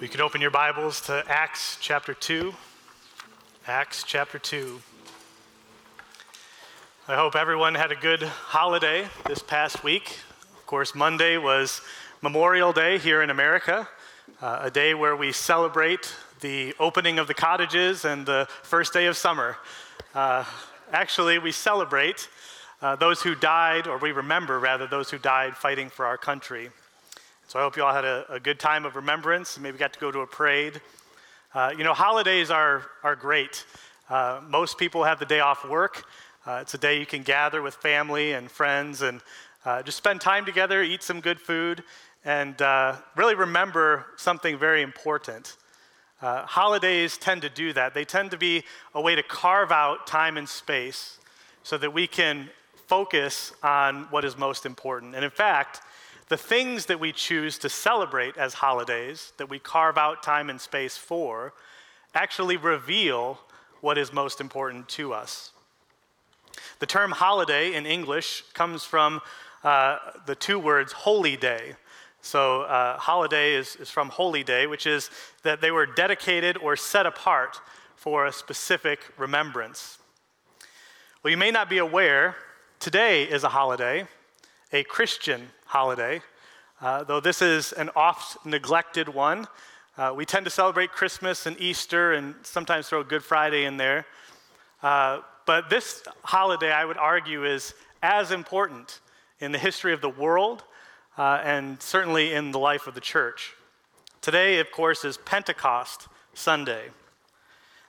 We could open your Bibles to Acts chapter 2. Acts chapter 2. I hope everyone had a good holiday this past week. Of course, Monday was Memorial Day here in America, uh, a day where we celebrate the opening of the cottages and the first day of summer. Uh, actually, we celebrate uh, those who died, or we remember rather, those who died fighting for our country. So I hope you all had a, a good time of remembrance, maybe got to go to a parade. Uh, you know, holidays are, are great. Uh, most people have the day off work. Uh, it's a day you can gather with family and friends and uh, just spend time together, eat some good food, and uh, really remember something very important. Uh, holidays tend to do that. They tend to be a way to carve out time and space so that we can focus on what is most important. And in fact, the things that we choose to celebrate as holidays, that we carve out time and space for, actually reveal what is most important to us. The term holiday in English comes from uh, the two words holy day. So, uh, holiday is, is from holy day, which is that they were dedicated or set apart for a specific remembrance. Well, you may not be aware, today is a holiday, a Christian holiday, uh, though this is an oft neglected one. Uh, we tend to celebrate Christmas and Easter and sometimes throw Good Friday in there. Uh, but this holiday, I would argue, is as important in the history of the world uh, and certainly in the life of the church. Today, of course, is Pentecost Sunday.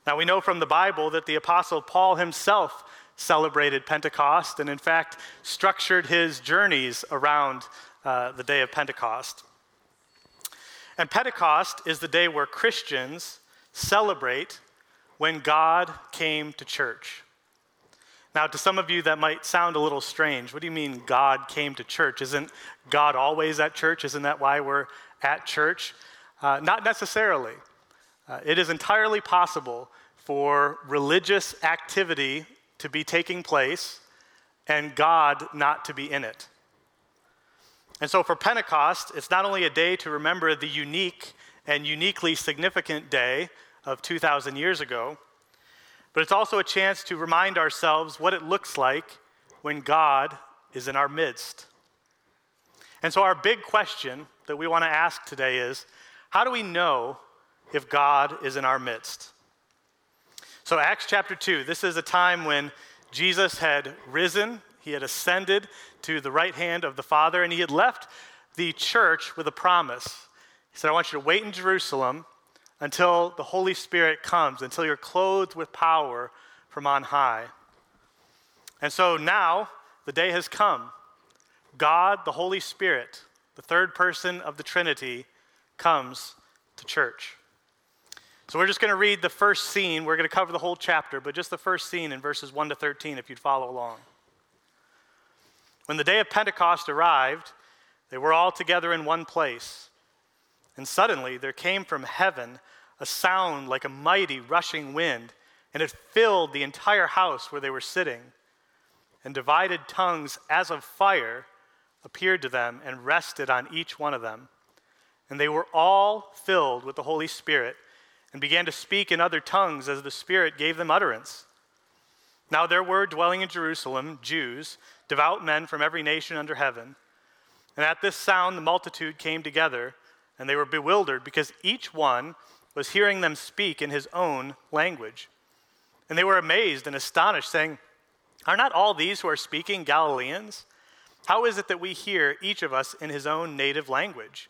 Now, we know from the Bible that the Apostle Paul himself celebrated Pentecost and, in fact, structured his journeys around uh, the day of Pentecost. And Pentecost is the day where Christians celebrate when God came to church. Now, to some of you, that might sound a little strange. What do you mean God came to church? Isn't God always at church? Isn't that why we're at church? Uh, not necessarily. Uh, it is entirely possible for religious activity to be taking place and God not to be in it. And so for Pentecost, it's not only a day to remember the unique and uniquely significant day of 2,000 years ago, but it's also a chance to remind ourselves what it looks like when God is in our midst. And so, our big question that we want to ask today is how do we know if God is in our midst? So, Acts chapter 2, this is a time when Jesus had risen, he had ascended to the right hand of the Father, and he had left the church with a promise. He said, I want you to wait in Jerusalem until the Holy Spirit comes, until you're clothed with power from on high. And so now the day has come. God, the Holy Spirit, the third person of the Trinity, comes to church. So we're just going to read the first scene. We're going to cover the whole chapter, but just the first scene in verses 1 to 13 if you'd follow along. When the day of Pentecost arrived, they were all together in one place. And suddenly there came from heaven a sound like a mighty rushing wind, and it filled the entire house where they were sitting. And divided tongues as of fire appeared to them and rested on each one of them. And they were all filled with the Holy Spirit and began to speak in other tongues as the Spirit gave them utterance. Now there were dwelling in Jerusalem Jews, devout men from every nation under heaven. And at this sound the multitude came together, and they were bewildered because each one was hearing them speak in his own language. And they were amazed and astonished, saying, Are not all these who are speaking Galileans? How is it that we hear each of us in his own native language?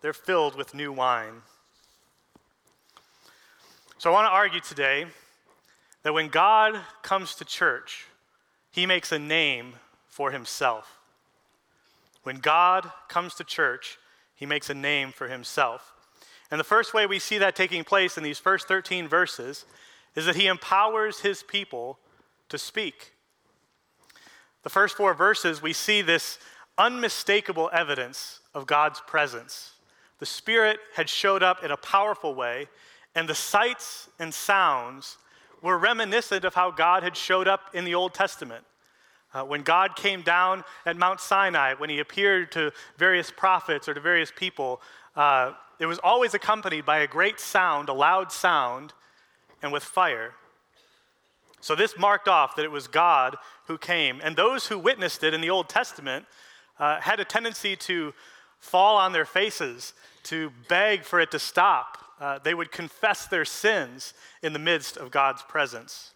they're filled with new wine. So I want to argue today that when God comes to church, he makes a name for himself. When God comes to church, he makes a name for himself. And the first way we see that taking place in these first 13 verses is that he empowers his people to speak. The first four verses, we see this unmistakable evidence of God's presence. The Spirit had showed up in a powerful way, and the sights and sounds were reminiscent of how God had showed up in the Old Testament. Uh, when God came down at Mount Sinai, when he appeared to various prophets or to various people, uh, it was always accompanied by a great sound, a loud sound, and with fire. So this marked off that it was God who came. And those who witnessed it in the Old Testament uh, had a tendency to fall on their faces, to beg for it to stop. Uh, they would confess their sins in the midst of God's presence.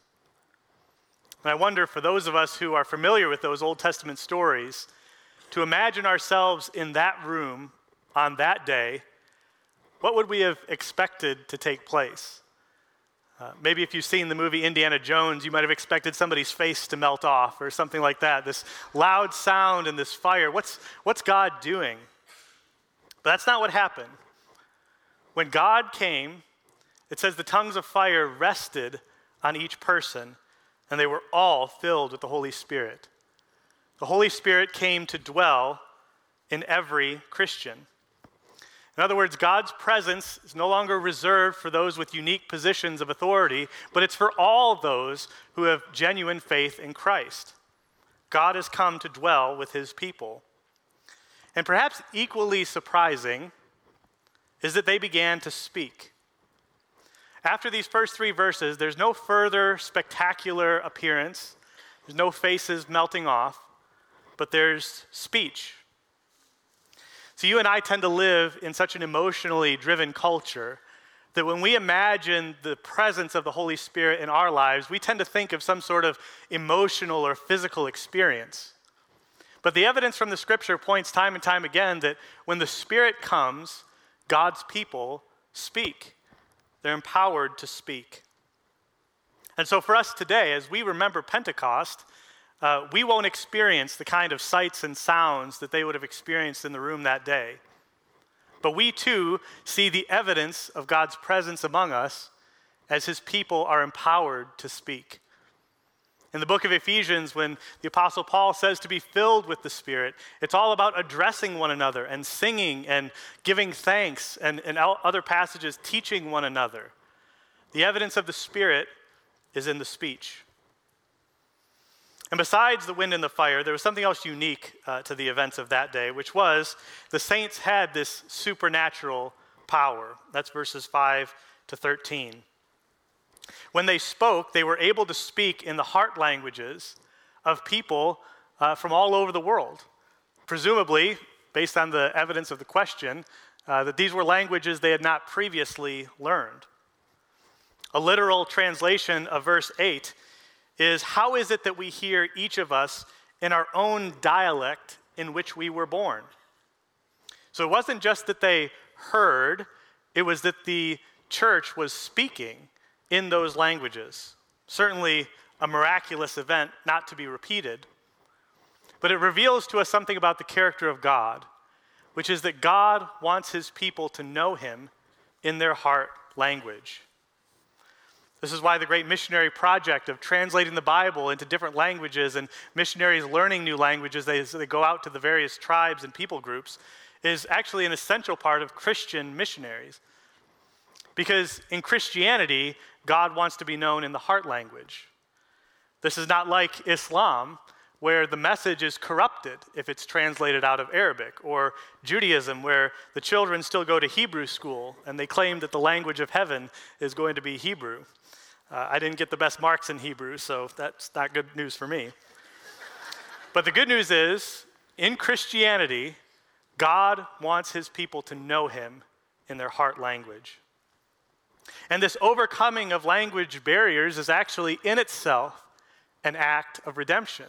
And I wonder for those of us who are familiar with those Old Testament stories, to imagine ourselves in that room on that day, what would we have expected to take place? Uh, maybe if you've seen the movie Indiana Jones, you might have expected somebody's face to melt off or something like that. This loud sound and this fire. What's, what's God doing? But that's not what happened. When God came, it says the tongues of fire rested on each person, and they were all filled with the Holy Spirit. The Holy Spirit came to dwell in every Christian. In other words, God's presence is no longer reserved for those with unique positions of authority, but it's for all those who have genuine faith in Christ. God has come to dwell with his people. And perhaps equally surprising is that they began to speak. After these first three verses, there's no further spectacular appearance, there's no faces melting off, but there's speech. So, you and I tend to live in such an emotionally driven culture that when we imagine the presence of the Holy Spirit in our lives, we tend to think of some sort of emotional or physical experience. But the evidence from the scripture points time and time again that when the Spirit comes, God's people speak. They're empowered to speak. And so for us today, as we remember Pentecost, uh, we won't experience the kind of sights and sounds that they would have experienced in the room that day. But we too see the evidence of God's presence among us as his people are empowered to speak. In the book of Ephesians, when the Apostle Paul says to be filled with the Spirit, it's all about addressing one another and singing and giving thanks, and in other passages, teaching one another. The evidence of the Spirit is in the speech. And besides the wind and the fire, there was something else unique uh, to the events of that day, which was the saints had this supernatural power. That's verses 5 to 13. When they spoke, they were able to speak in the heart languages of people uh, from all over the world. Presumably, based on the evidence of the question, uh, that these were languages they had not previously learned. A literal translation of verse 8 is how is it that we hear each of us in our own dialect in which we were born? So it wasn't just that they heard, it was that the church was speaking in those languages. Certainly a miraculous event not to be repeated. But it reveals to us something about the character of God, which is that God wants his people to know him in their heart language. This is why the great missionary project of translating the Bible into different languages and missionaries learning new languages as they go out to the various tribes and people groups is actually an essential part of Christian missionaries. Because in Christianity, God wants to be known in the heart language. This is not like Islam, where the message is corrupted if it's translated out of Arabic, or Judaism, where the children still go to Hebrew school and they claim that the language of heaven is going to be Hebrew. Uh, I didn't get the best marks in Hebrew, so that's not good news for me. but the good news is, in Christianity, God wants his people to know him in their heart language. And this overcoming of language barriers is actually in itself an act of redemption.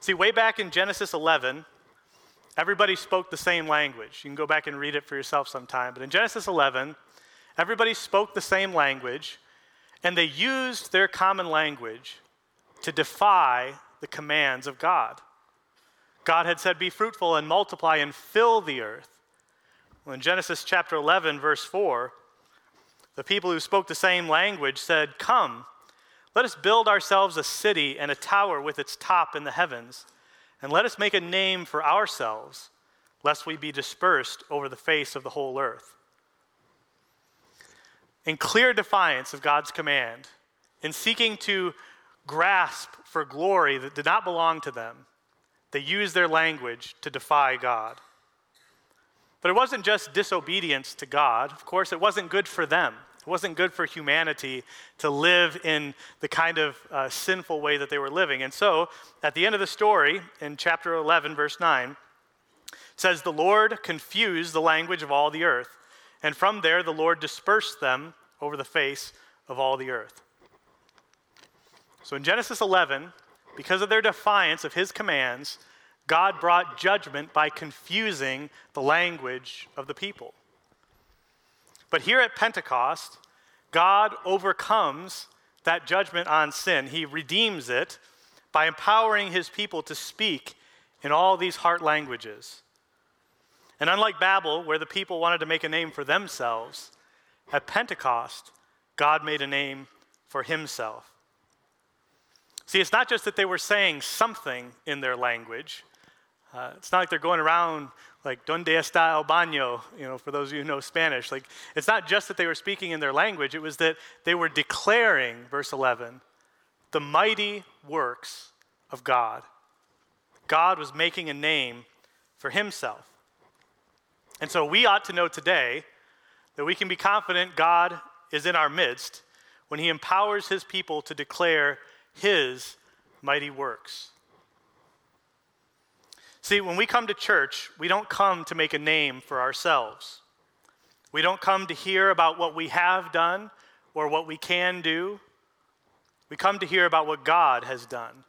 See, way back in Genesis 11, everybody spoke the same language. You can go back and read it for yourself sometime. But in Genesis 11, everybody spoke the same language, and they used their common language to defy the commands of God. God had said, Be fruitful and multiply and fill the earth. Well, in Genesis chapter 11, verse 4, the people who spoke the same language said, Come, let us build ourselves a city and a tower with its top in the heavens, and let us make a name for ourselves, lest we be dispersed over the face of the whole earth. In clear defiance of God's command, in seeking to grasp for glory that did not belong to them, they used their language to defy God. But it wasn't just disobedience to God. Of course, it wasn't good for them. It wasn't good for humanity to live in the kind of uh, sinful way that they were living. And so, at the end of the story, in chapter 11, verse 9, says, The Lord confused the language of all the earth, and from there the Lord dispersed them over the face of all the earth. So in Genesis 11, because of their defiance of his commands, God brought judgment by confusing the language of the people. But here at Pentecost, God overcomes that judgment on sin. He redeems it by empowering his people to speak in all these heart languages. And unlike Babel, where the people wanted to make a name for themselves, at Pentecost, God made a name for himself. See, it's not just that they were saying something in their language. Uh, it's not like they're going around like donde está el baño you know for those of you who know spanish. Like it's not just that they were speaking in their language it was that they were declaring verse 11 the mighty works of god. God was making a name for himself. And so we ought to know today that we can be confident god is in our midst when he empowers his people to declare his mighty works See, when we come to church, we don't come to make a name for ourselves. We don't come to hear about what we have done or what we can do. We come to hear about what God has done.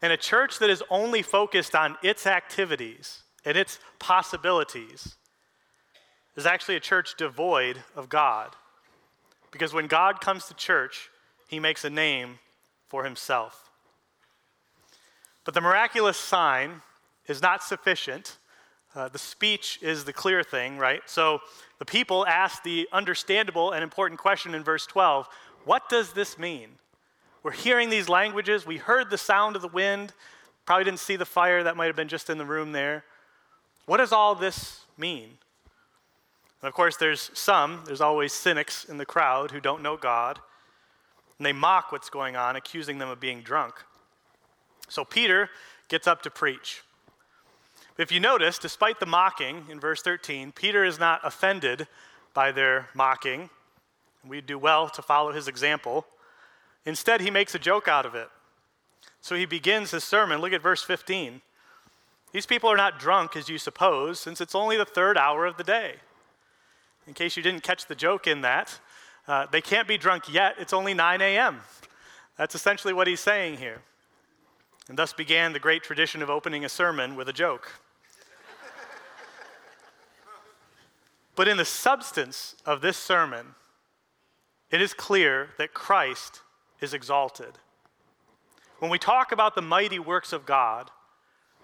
And a church that is only focused on its activities and its possibilities is actually a church devoid of God. Because when God comes to church, he makes a name for himself. But the miraculous sign is not sufficient. Uh, the speech is the clear thing, right? So the people ask the understandable and important question in verse 12 What does this mean? We're hearing these languages. We heard the sound of the wind. Probably didn't see the fire. That might have been just in the room there. What does all this mean? And of course, there's some, there's always cynics in the crowd who don't know God. And they mock what's going on, accusing them of being drunk. So Peter gets up to preach. If you notice, despite the mocking in verse 13, Peter is not offended by their mocking. We do well to follow his example. Instead, he makes a joke out of it. So he begins his sermon. Look at verse 15. These people are not drunk as you suppose, since it's only the third hour of the day. In case you didn't catch the joke in that, uh, they can't be drunk yet. It's only 9 a.m. That's essentially what he's saying here. And thus began the great tradition of opening a sermon with a joke. But in the substance of this sermon, it is clear that Christ is exalted. When we talk about the mighty works of God,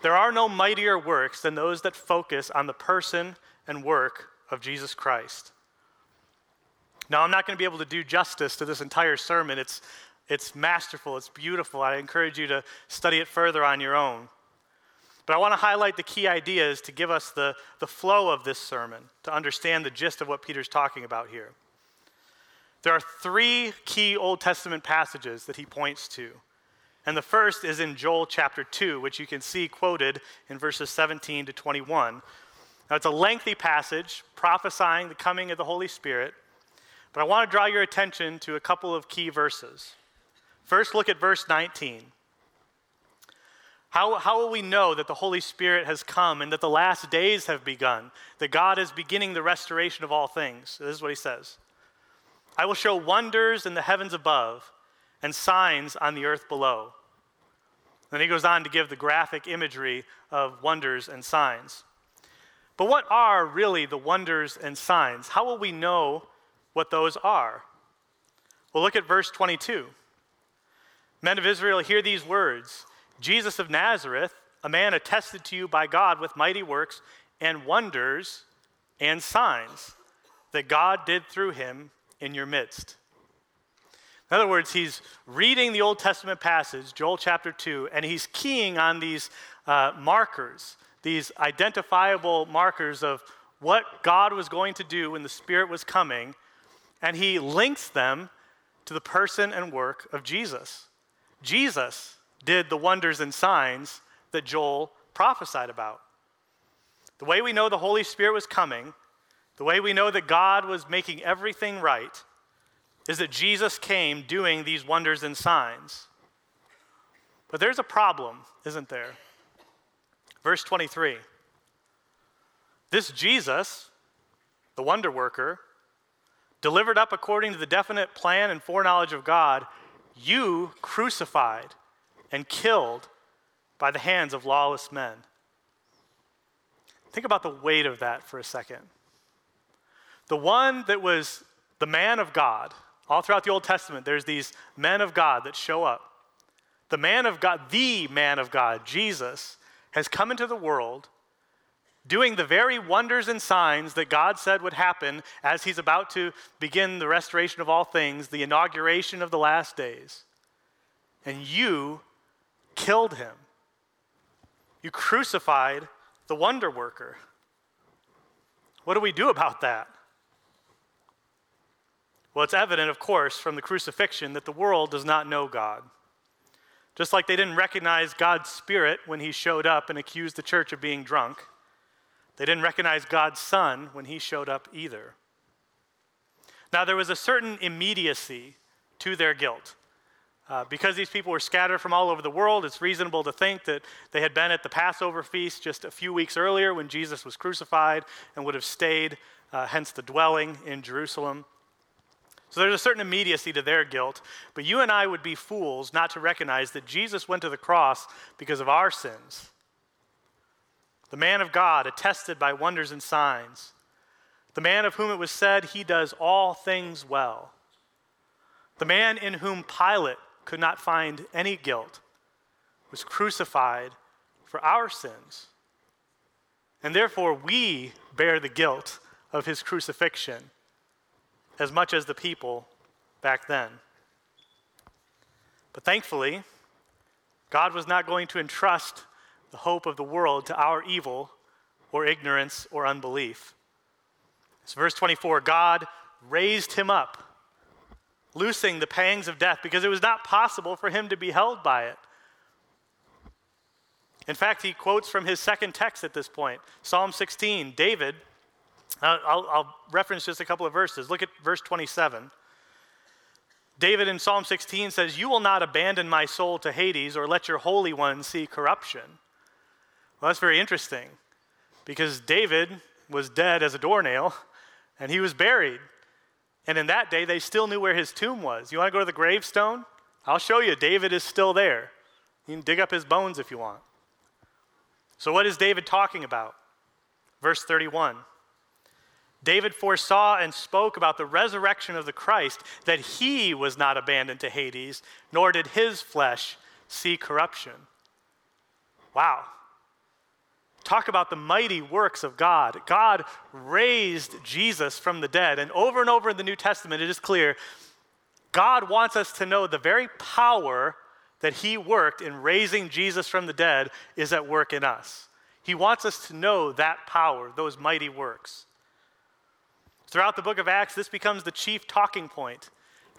there are no mightier works than those that focus on the person and work of Jesus Christ. Now, I'm not going to be able to do justice to this entire sermon. It's, it's masterful, it's beautiful. I encourage you to study it further on your own. But I want to highlight the key ideas to give us the, the flow of this sermon, to understand the gist of what Peter's talking about here. There are three key Old Testament passages that he points to. And the first is in Joel chapter 2, which you can see quoted in verses 17 to 21. Now, it's a lengthy passage prophesying the coming of the Holy Spirit, but I want to draw your attention to a couple of key verses. First, look at verse 19. How, how will we know that the Holy Spirit has come and that the last days have begun, that God is beginning the restoration of all things? This is what he says I will show wonders in the heavens above and signs on the earth below. Then he goes on to give the graphic imagery of wonders and signs. But what are really the wonders and signs? How will we know what those are? Well, look at verse 22. Men of Israel, hear these words. Jesus of Nazareth, a man attested to you by God with mighty works and wonders and signs that God did through him in your midst. In other words, he's reading the Old Testament passage, Joel chapter 2, and he's keying on these uh, markers, these identifiable markers of what God was going to do when the Spirit was coming, and he links them to the person and work of Jesus. Jesus did the wonders and signs that Joel prophesied about. The way we know the Holy Spirit was coming, the way we know that God was making everything right, is that Jesus came doing these wonders and signs. But there's a problem, isn't there? Verse 23. This Jesus, the wonder worker, delivered up according to the definite plan and foreknowledge of God, you crucified and killed by the hands of lawless men. Think about the weight of that for a second. The one that was the man of God, all throughout the Old Testament, there's these men of God that show up. The man of God, the man of God, Jesus, has come into the world doing the very wonders and signs that God said would happen as he's about to begin the restoration of all things, the inauguration of the last days. And you killed him. You crucified the wonder worker. What do we do about that? Well, it's evident, of course, from the crucifixion that the world does not know God. Just like they didn't recognize God's Spirit when he showed up and accused the church of being drunk, they didn't recognize God's Son when he showed up either. Now, there was a certain immediacy to their guilt. Uh, because these people were scattered from all over the world, it's reasonable to think that they had been at the Passover feast just a few weeks earlier when Jesus was crucified and would have stayed, uh, hence the dwelling in Jerusalem. So there's a certain immediacy to their guilt, but you and I would be fools not to recognize that Jesus went to the cross because of our sins. The man of God, attested by wonders and signs, the man of whom it was said, He does all things well, the man in whom Pilate could not find any guilt, was crucified for our sins. And therefore, we bear the guilt of his crucifixion as much as the people back then. But thankfully, God was not going to entrust the hope of the world to our evil or ignorance or unbelief. So, verse 24 God raised him up loosing the pangs of death because it was not possible for him to be held by it. In fact, he quotes from his second text at this point Psalm 16. David, I'll, I'll, reference just a couple of verses. Look at verse 27. David in Psalm 16 says, You will not abandon my soul to Hades or let your Holy One see corruption. Well, that's very interesting because David was dead as a doornail and he was buried. And in that day, they still knew where his tomb was. You want to go to the gravestone? I'll show you. David is still there. You can dig up his bones if you want. So, what is David talking about? Verse 31. David foresaw and spoke about the resurrection of the Christ, that he was not abandoned to Hades, nor did his flesh see corruption. Wow. Talk about the mighty works of God. God raised Jesus from the dead. And over and over in the New Testament, it is clear God wants us to know the very power that He worked in raising Jesus from the dead is at work in us. He wants us to know that power, those mighty works. Throughout the book of Acts, this becomes the chief talking point.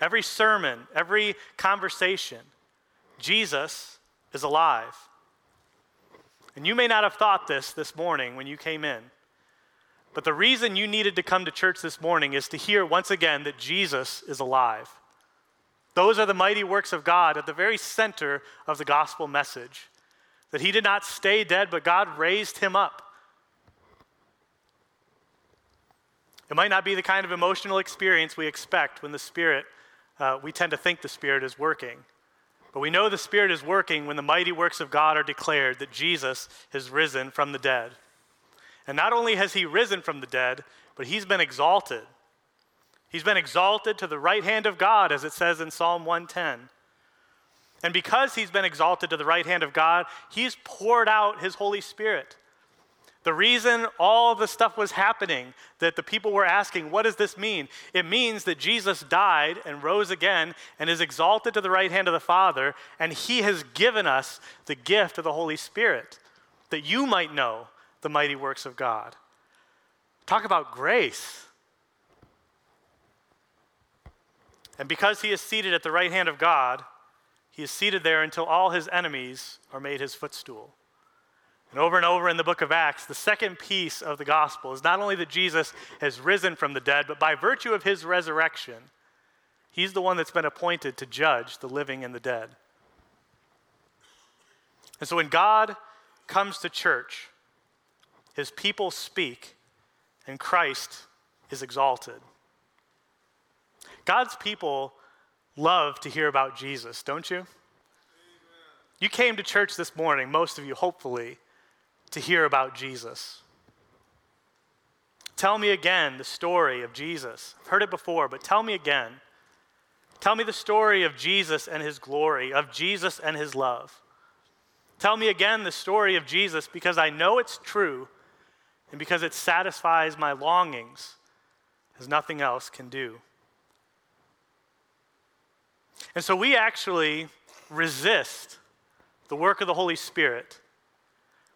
Every sermon, every conversation, Jesus is alive. And you may not have thought this this morning when you came in. But the reason you needed to come to church this morning is to hear once again that Jesus is alive. Those are the mighty works of God at the very center of the gospel message. That he did not stay dead, but God raised him up. It might not be the kind of emotional experience we expect when the Spirit, uh, we tend to think the Spirit is working. But we know the Spirit is working when the mighty works of God are declared that Jesus has risen from the dead. And not only has he risen from the dead, but he's been exalted. He's been exalted to the right hand of God, as it says in Psalm 110. And because he's been exalted to the right hand of God, he's poured out his Holy Spirit. The reason all the stuff was happening, that the people were asking, what does this mean? It means that Jesus died and rose again and is exalted to the right hand of the Father, and he has given us the gift of the Holy Spirit, that you might know the mighty works of God. Talk about grace. And because he is seated at the right hand of God, he is seated there until all his enemies are made his footstool. And over and over in the book of Acts, the second piece of the gospel is not only that Jesus has risen from the dead, but by virtue of his resurrection, he's the one that's been appointed to judge the living and the dead. And so when God comes to church, his people speak, and Christ is exalted. God's people love to hear about Jesus, don't you? You came to church this morning, most of you, hopefully to hear about Jesus. Tell me again the story of Jesus. I've heard it before, but tell me again. Tell me the story of Jesus and his glory, of Jesus and his love. Tell me again the story of Jesus because I know it's true and because it satisfies my longings as nothing else can do. And so we actually resist the work of the Holy Spirit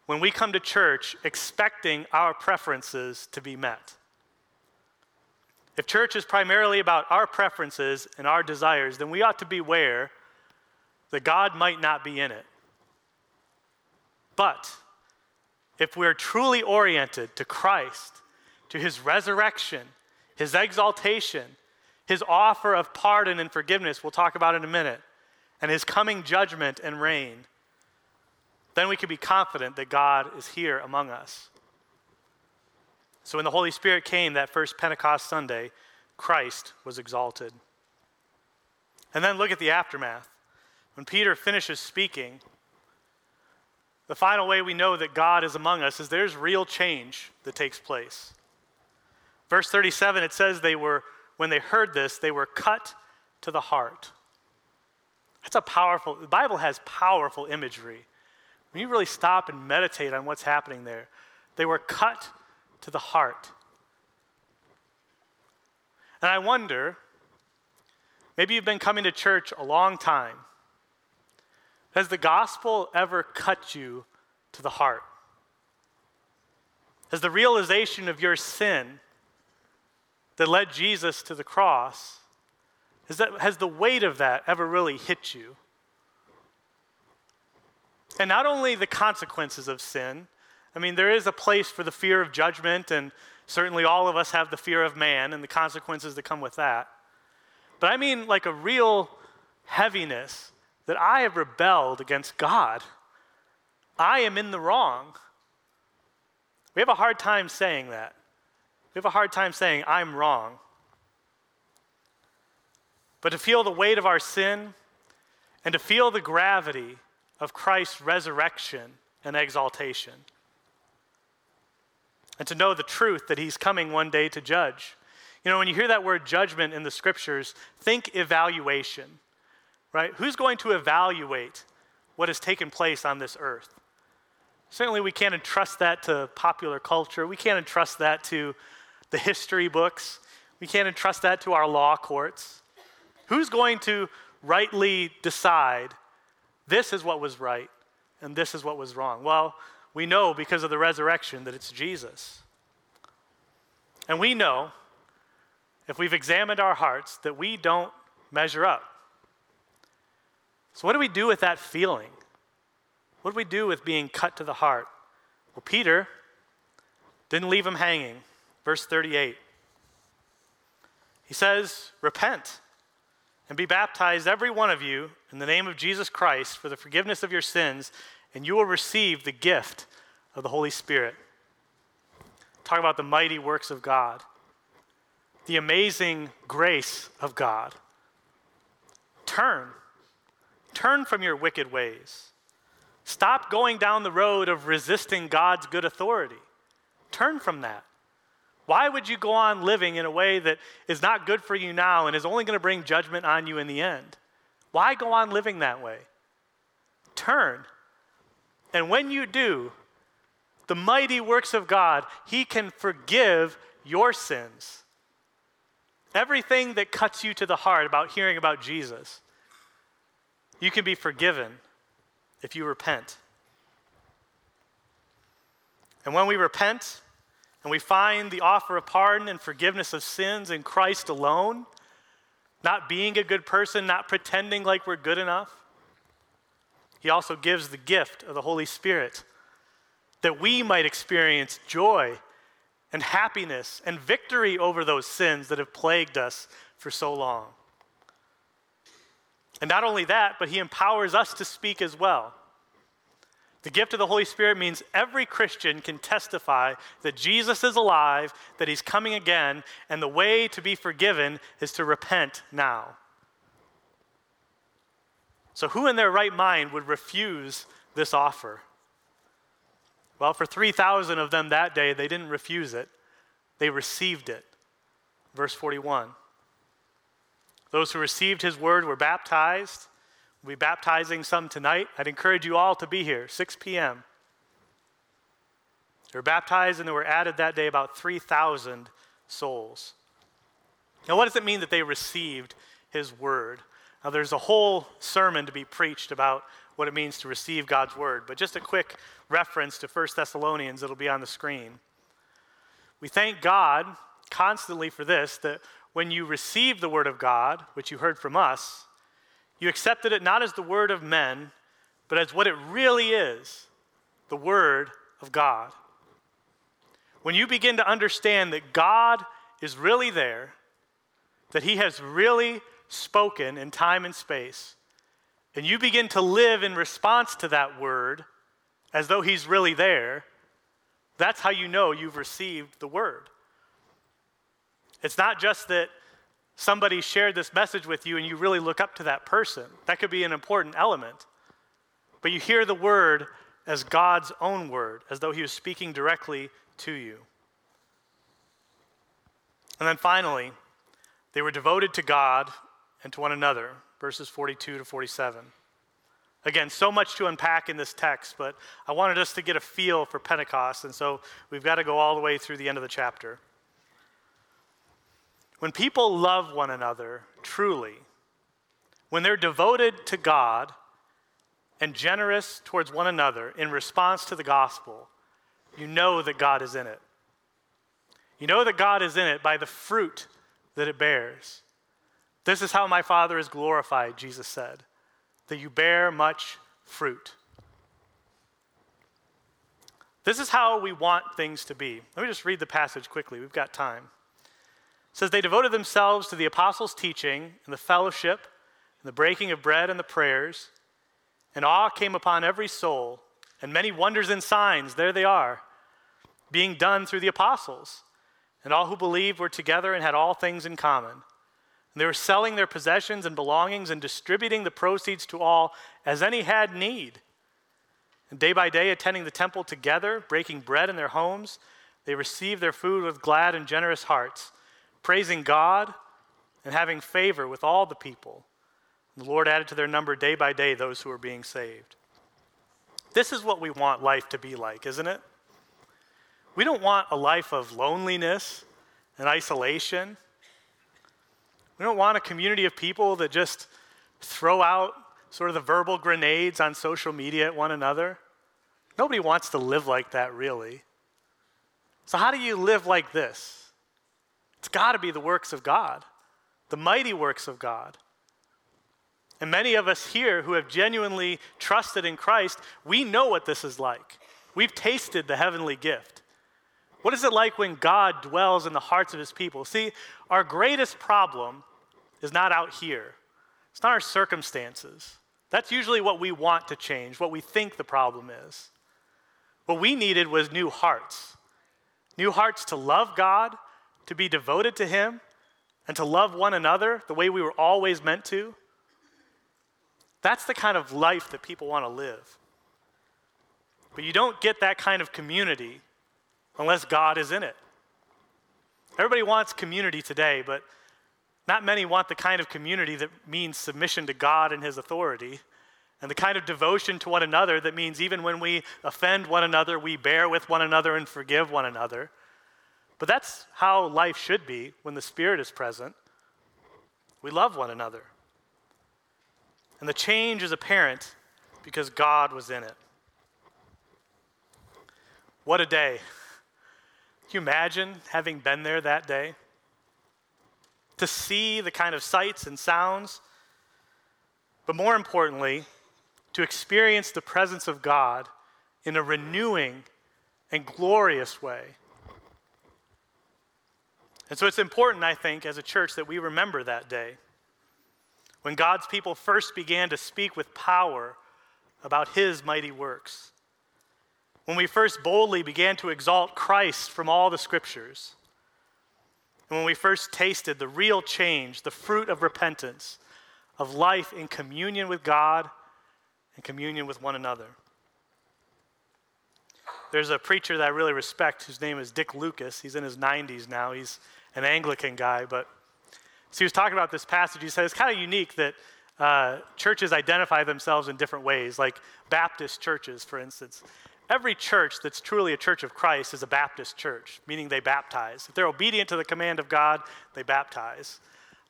when we come to church expecting our preferences to be met. If church is primarily about our preferences and our desires, then we ought to beware that God might not be in it. But if we're truly oriented to Christ, to his resurrection, his exaltation, his offer of pardon and forgiveness, we'll talk about in a minute, and his coming judgment and reign, then we can be confident that God is here among us. So when the Holy Spirit came that first Pentecost Sunday, Christ was exalted. And then look at the aftermath. When Peter finishes speaking, the final way we know that God is among us is there's real change that takes place. Verse 37, it says they were, when they heard this, they were cut to the heart. That's a powerful, the Bible has powerful imagery. When you really stop and meditate on what's happening there, they were cut to the heart. And I wonder, maybe you've been coming to church a long time. Has the gospel ever cut you to the heart? Has the realization of your sin that led Jesus to the cross, has, that, has the weight of that ever really hit you? And not only the consequences of sin, I mean, there is a place for the fear of judgment, and certainly all of us have the fear of man and the consequences that come with that. But I mean, like a real heaviness that I have rebelled against God. I am in the wrong. We have a hard time saying that. We have a hard time saying, I'm wrong. But to feel the weight of our sin and to feel the gravity of Christ's resurrection and exaltation. And to know the truth that he's coming one day to judge. You know, when you hear that word judgment in the scriptures, think evaluation, right? Who's going to evaluate what has taken place on this earth? Certainly, we can't entrust that to popular culture. We can't entrust that to the history books. We can't entrust that to our law courts. Who's going to rightly decide this is what was right, and this is what was wrong. Well, we know because of the resurrection that it's Jesus. And we know, if we've examined our hearts, that we don't measure up. So, what do we do with that feeling? What do we do with being cut to the heart? Well, Peter didn't leave him hanging. Verse 38. He says, Repent and be baptized, every one of you, in the name of Jesus Christ for the forgiveness of your sins, and you will receive the gift of the Holy Spirit. Talk about the mighty works of God, the amazing grace of God. Turn. Turn from your wicked ways. Stop going down the road of resisting God's good authority. Turn from that. Why would you go on living in a way that is not good for you now and is only going to bring judgment on you in the end? Why go on living that way? Turn. And when you do, the mighty works of God, He can forgive your sins. Everything that cuts you to the heart about hearing about Jesus, you can be forgiven if you repent. And when we repent and we find the offer of pardon and forgiveness of sins in Christ alone, not being a good person, not pretending like we're good enough, He also gives the gift of the Holy Spirit that we might experience joy and happiness and victory over those sins that have plagued us for so long. And not only that, but He empowers us to speak as well. The gift of the Holy Spirit means every Christian can testify that Jesus is alive, that He's coming again, and the way to be forgiven is to repent now. So, who in their right mind would refuse this offer? Well, for 3,000 of them that day, they didn't refuse it, they received it. Verse 41. Those who received his word were baptized. We'll be baptizing some tonight. I'd encourage you all to be here, 6 p.m. They were baptized, and there were added that day about 3,000 souls. Now, what does it mean that they received his word? Now, there's a whole sermon to be preached about what it means to receive God's word. But just a quick reference to 1 Thessalonians that'll be on the screen. We thank God constantly for this that when you receive the word of God, which you heard from us, you accepted it not as the word of men, but as what it really is the word of God. When you begin to understand that God is really there, that He has really spoken in time and space, and you begin to live in response to that word as though he's really there, that's how you know you've received the word. It's not just that somebody shared this message with you and you really look up to that person. That could be an important element. But you hear the word as God's own word, as though he was speaking directly to you. And then finally, they were devoted to God and to one another verses 42 to 47. Again, so much to unpack in this text, but I wanted us to get a feel for Pentecost, and so we've got to go all the way through the end of the chapter. When people love one another truly, when they're devoted to God and generous towards one another in response to the gospel, you know that God is in it. You know that God is in it by the fruit that it bears. This is how my Father is glorified, Jesus said, that you bear much fruit. This is how we want things to be. Let me just read the passage quickly. We've got time. Says, They devoted themselves to the apostles' teaching and the fellowship and the breaking of bread and the prayers, and awe came upon every soul, and many wonders and signs, there they are, being done through the apostles. And all who believed were together and had all things in common and they were selling their possessions and belongings and distributing the proceeds to all as any had need. And day by day, attending the temple together, breaking bread in their homes, they received their food with glad and generous hearts, praising God and having favor with all the people. The Lord added to their number day by day those who were being saved. This is what we want life to be like, isn't it? We don't want a life of loneliness and isolation we don't want a community of people that just throw out sort of the verbal grenades on social media at one another. Nobody wants to live like that, really. So, how do you live like this? It's got to be the works of God, the mighty works of God. And many of us here who have genuinely trusted in Christ, we know what this is like. We've tasted the heavenly gift. What is it like when God dwells in the hearts of his people? See, our greatest problem is not out here, it's not our circumstances. That's usually what we want to change, what we think the problem is. What we needed was new hearts new hearts to love God, to be devoted to Him, and to love one another the way we were always meant to. That's the kind of life that people want to live. But you don't get that kind of community unless God is in it. Everybody wants community today, but not many want the kind of community that means submission to God and His authority and the kind of devotion to one another that means even when we offend one another, we bear with one another and forgive one another. But that's how life should be when the Spirit is present. We love one another. And the change is apparent because God was in it. What a day. Can you imagine having been there that day? To see the kind of sights and sounds, but more importantly, to experience the presence of God in a renewing and glorious way. And so it's important, I think, as a church that we remember that day when God's people first began to speak with power about his mighty works. When we first boldly began to exalt Christ from all the scriptures. And when we first tasted the real change, the fruit of repentance, of life in communion with God and communion with one another. There's a preacher that I really respect whose name is Dick Lucas. He's in his 90s now. He's an Anglican guy, but so he was talking about this passage. He said it's kind of unique that uh, churches identify themselves in different ways, like Baptist churches, for instance. Every church that's truly a church of Christ is a Baptist church, meaning they baptize. If they're obedient to the command of God, they baptize.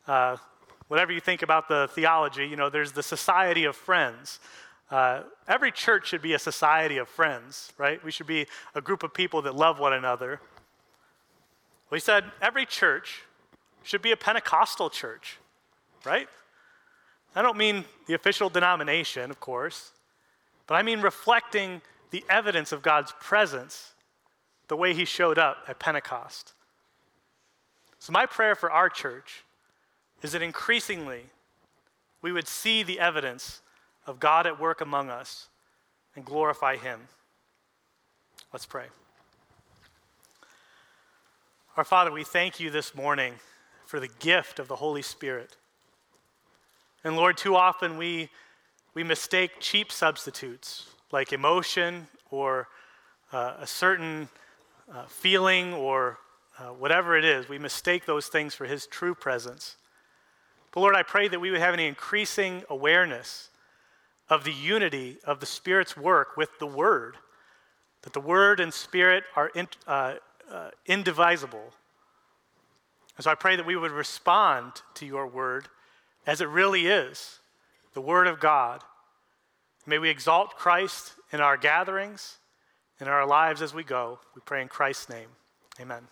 Uh, whatever you think about the theology, you know, there's the society of friends. Uh, every church should be a society of friends, right? We should be a group of people that love one another. Well, he said every church should be a Pentecostal church, right? I don't mean the official denomination, of course, but I mean reflecting the evidence of God's presence the way he showed up at Pentecost. So, my prayer for our church is that increasingly we would see the evidence of God at work among us and glorify him. Let's pray. Our Father, we thank you this morning for the gift of the Holy Spirit. And Lord, too often we, we mistake cheap substitutes like emotion or uh, a certain uh, feeling or uh, whatever it is. We mistake those things for His true presence. But Lord, I pray that we would have an increasing awareness of the unity of the Spirit's work with the Word, that the Word and Spirit are in, uh, uh, indivisible. And so I pray that we would respond to your word as it really is the word of God. May we exalt Christ in our gatherings, in our lives as we go. We pray in Christ's name. Amen.